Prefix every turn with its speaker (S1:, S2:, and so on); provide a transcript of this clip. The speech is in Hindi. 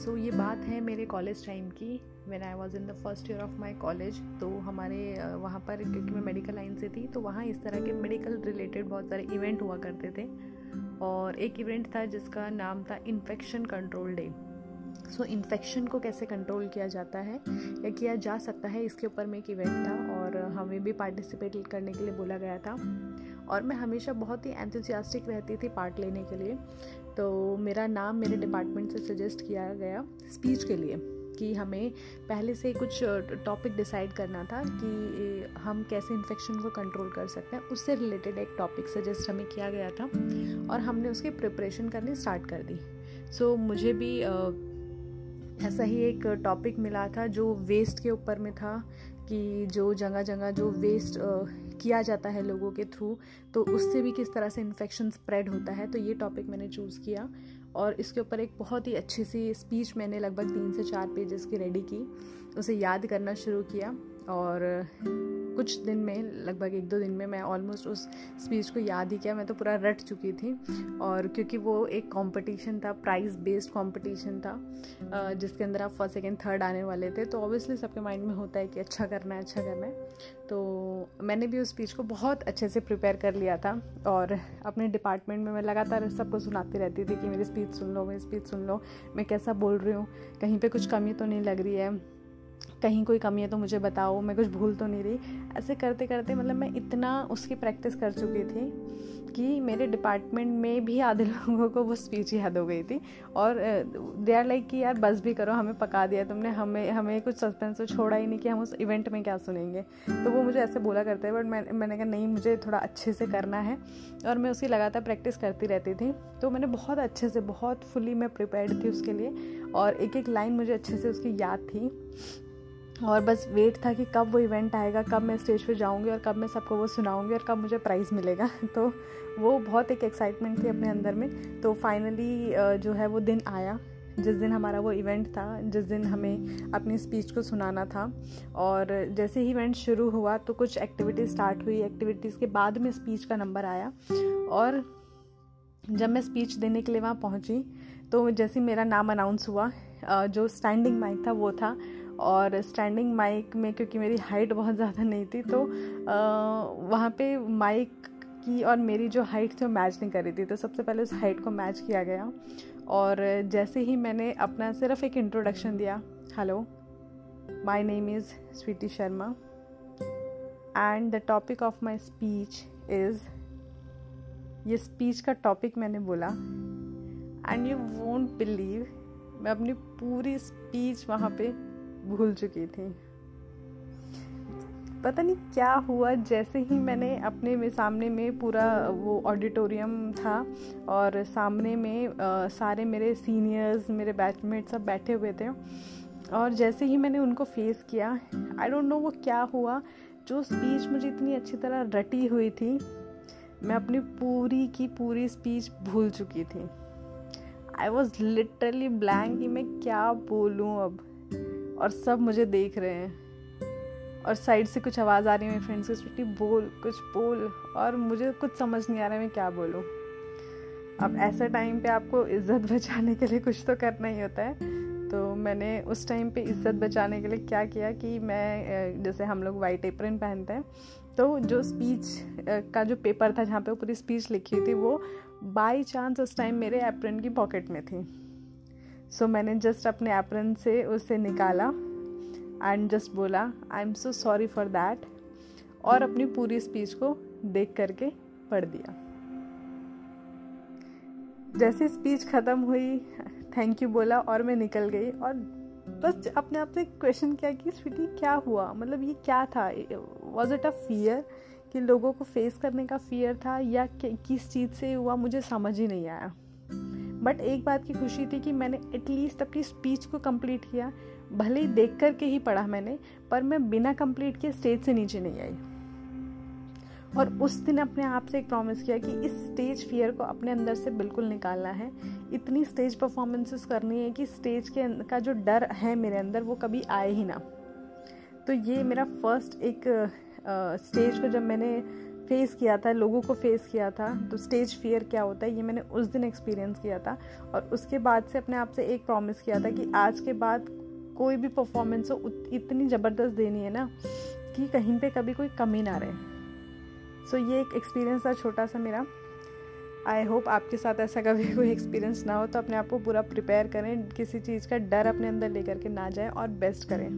S1: सो ये बात है मेरे कॉलेज टाइम की when I was in the first year of my college तो हमारे वहाँ पर, क्योंकि मैं मेडिकल लाइन से थी तो वहाँ इस तरह के मेडिकल रिलेटेड बहुत सारे इवेंट हुआ करते थे। और एक इवेंट था जिसका नाम था infection control day so infection को कैसे कंट्रोल किया जाता है, या किया जा सकता है, इसके ऊपर में एक इवेंट था, और हमें भी पार्टिसिपेट करने के लिए बोला गया था। और मैं हमेशा बहुत ही एंथुसियास्टिक रहती थी पार्ट लेने के लिए। तो मेरा नाम मेरे डिपार्टमेंट से सजेस्ट किया गया स्पीच के लिए कि हमें पहले से कुछ टॉपिक डिसाइड करना था कि हम कैसे इन्फेक्शन को कंट्रोल कर सकते हैं। उससे रिलेटेड एक टॉपिक सजेस्ट हमें किया गया था और हमने उसकी प्रिपरेशन करनी स्टार्ट कर दी। सो so, मुझे भी ऐसा ही एक टॉपिक मिला था जो वेस्ट के ऊपर में था कि जो जगह जगह जो वेस्ट किया जाता है लोगों के थ्रू तो उससे भी किस तरह से इन्फेक्शन स्प्रेड होता है तो ये टॉपिक मैंने चूज़ किया। और इसके ऊपर एक बहुत ही अच्छी सी स्पीच मैंने लगभग तीन से चार पेजेस की रेडी की, उसे याद करना शुरू किया। और कुछ दिन में, लगभग एक दो दिन में मैं ऑलमोस्ट उस स्पीच को याद ही किया। मैं तो पूरा रट चुकी थी और क्योंकि वो एक कंपटीशन था प्राइस बेस्ड कंपटीशन था जिसके अंदर आप फ़र्स्ट सेकेंड थर्ड आने वाले थे। तो ऑब्वियसली सबके माइंड में होता है कि अच्छा करना है अच्छा करना है। तो मैंने भी उस स्पीच को बहुत अच्छे से प्रिपेयर कर लिया था और अपने डिपार्टमेंट में मैं लगातार सबको सुनाती रहती थी कि मेरी स्पीच सुन लो, मेरी स्पीच सुन लो, मैं कैसा बोल रही हूँ, कहीं पे कुछ कमी तो नहीं लग रही है। कहीं कोई कमी है तो मुझे बताओ, मैं कुछ भूल तो नहीं रही। ऐसे करते करते मतलब मैं इतना उसकी प्रैक्टिस कर चुकी थी कि मेरे डिपार्टमेंट में भी आधे लोगों को वो स्पीच याद हो गई थी और दे आर लाइक कि यार बस भी करो, हमें पका दिया तुमने, हमें हमें कुछ सस्पेंस तो छोड़ा ही नहीं कि हम उस इवेंट में क्या सुनेंगे। तो वो मुझे ऐसे बोला करते हैं बट मैं, मैंने कहा, नहीं, मुझे थोड़ा अच्छे से करना है। और मैं उसकी लगातार प्रैक्टिस करती रहती थी। तो मैंने बहुत अच्छे से, बहुत फुली मैं प्रिपेयर्ड थी उसके लिए और एक एक लाइन मुझे अच्छे से उसकी याद थी। और बस वेट था कि कब वो इवेंट आएगा, कब मैं स्टेज पे जाऊँगी और कब मैं सबको वो सुनाऊँगी और कब मुझे प्राइज़ मिलेगा। तो वो बहुत एक एक्साइटमेंट थी अपने अंदर में। तो फाइनली जो है वो दिन आया, जिस दिन हमारा वो इवेंट था, जिस दिन हमें अपनी स्पीच को सुनाना था। और जैसे ही इवेंट शुरू हुआ तो कुछ एक्टिविटीज़ स्टार्ट हुई। एक्टिविटीज़ के बाद में स्पीच का नंबर आया। और जब मैं स्पीच देने के लिए वहाँ पहुँची तो जैसे मेरा नाम अनाउंस हुआ जो स्टैंडिंग माइक था, वो था। और स्टैंडिंग माइक में, क्योंकि मेरी हाइट बहुत ज़्यादा नहीं थी तो वहाँ पे माइक की और मेरी जो हाइट थी, वो मैच नहीं कर रही थी। तो सबसे पहले उस हाइट को मैच किया गया। और जैसे ही मैंने अपना सिर्फ़ एक इंट्रोडक्शन दिया hello my name is Sweety Sharma and the topic of my speech is ये स्पीच का टॉपिक मैंने बोला एंड यू वोंट बिलीव मैं अपनी पूरी स्पीच वहाँ पे भूल चुकी थी। पता नहीं क्या हुआ जैसे ही मैंने अपने में सामने में पूरा वो ऑडिटोरियम था और सामने में आ, सारे मेरे सीनियर्स मेरे बैचमेट सब बैठे हुए थे और जैसे ही मैंने उनको फेस किया आई डोंट नो वो क्या हुआ जो स्पीच मुझे इतनी अच्छी तरह रटी हुई थी मैं अपनी पूरी की पूरी स्पीच भूल चुकी थी। आई वॉज़ लिटरली ब्लैंक कि मैं क्या बोलूँ अब। और सब मुझे देख रहे हैं। और साइड से कुछ आवाज़ आ रही है मेरी फ्रेंड्स की स्वीटी बोल, कुछ बोल। और मुझे कुछ समझ नहीं आ रहा है मैं क्या बोलूँ। अब ऐसे टाइम पे आपको इज़्ज़त बचाने के लिए कुछ तो करना ही होता है। तो मैंने उस टाइम पे इज़्ज़त बचाने के लिए क्या किया कि मैं जैसे हम लोग वाइट एप्रन पहनते हैं तो जो स्पीच का जो पेपर था जहाँ पे पूरी स्पीच लिखी थी, वो बाई चांस उस टाइम मेरे एप्रन की पॉकेट में थी। सो so, मैंने जस्ट अपने एप्रन से उसे निकाला एंड जस्ट बोला I am so sorry for that और अपनी पूरी स्पीच को देख करके पढ़ दिया। जैसे स्पीच ख़त्म हुई थैंक यू बोला और मैं निकल गई और बस अपने आप से क्वेश्चन किया कि स्वीटी क्या हुआ? मतलब ये क्या था? वॉज़ इट अ फियर कि लोगों को फेस करने का फियर था या किस चीज़ से हुआ? मुझे समझ ही नहीं आया। बट एक बात की खुशी थी कि मैंने एटलीस्ट अपनी स्पीच को कंप्लीट किया। भले ही देख कर के ही पढ़ा मैंने, पर मैं बिना कंप्लीट किए स्टेज से नीचे नहीं आई। और उस दिन अपने आप से एक प्रॉमिस किया कि इस स्टेज फियर को अपने अंदर से बिल्कुल निकालना है। इतनी स्टेज परफॉर्मेंसेस करनी है कि स्टेज के का जो डर है मेरे अंदर, वो कभी आए ही ना। तो ये मेरा फ़र्स्ट एक स्टेज को जब मैंने फेस किया था लोगों को फेस किया था तो स्टेज फियर क्या होता है ये मैंने उस दिन एक्सपीरियंस किया था और उसके बाद से अपने आप से एक प्रॉमिस किया था कि आज के बाद कोई भी परफॉर्मेंस हो इतनी ज़बरदस्त देनी है ना कि कहीं पे कभी कोई कमी ना रहे। सो so, ये एक एक्सपीरियंस था छोटा सा मेरा। आई होप आपके साथ ऐसा कभी कोई एक्सपीरियंस ना हो तो अपने आप को पूरा प्रिपेयर करें किसी चीज़ का डर अपने अंदर लेकर के ना जाए और बेस्ट करें।